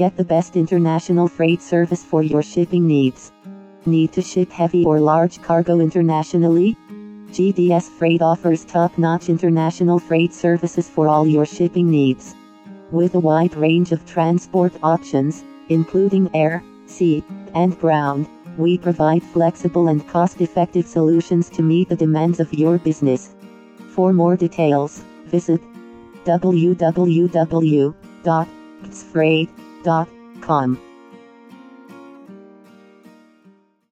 Get the best international freight service for your shipping needs. Need to ship heavy or large cargo internationally? GDS Freight offers top-notch international freight services for all your shipping needs. With a wide range of transport options, including air, sea, and ground, we provide flexible and cost-effective solutions to meet the demands of your business. For more details, visit www.xfreight.com.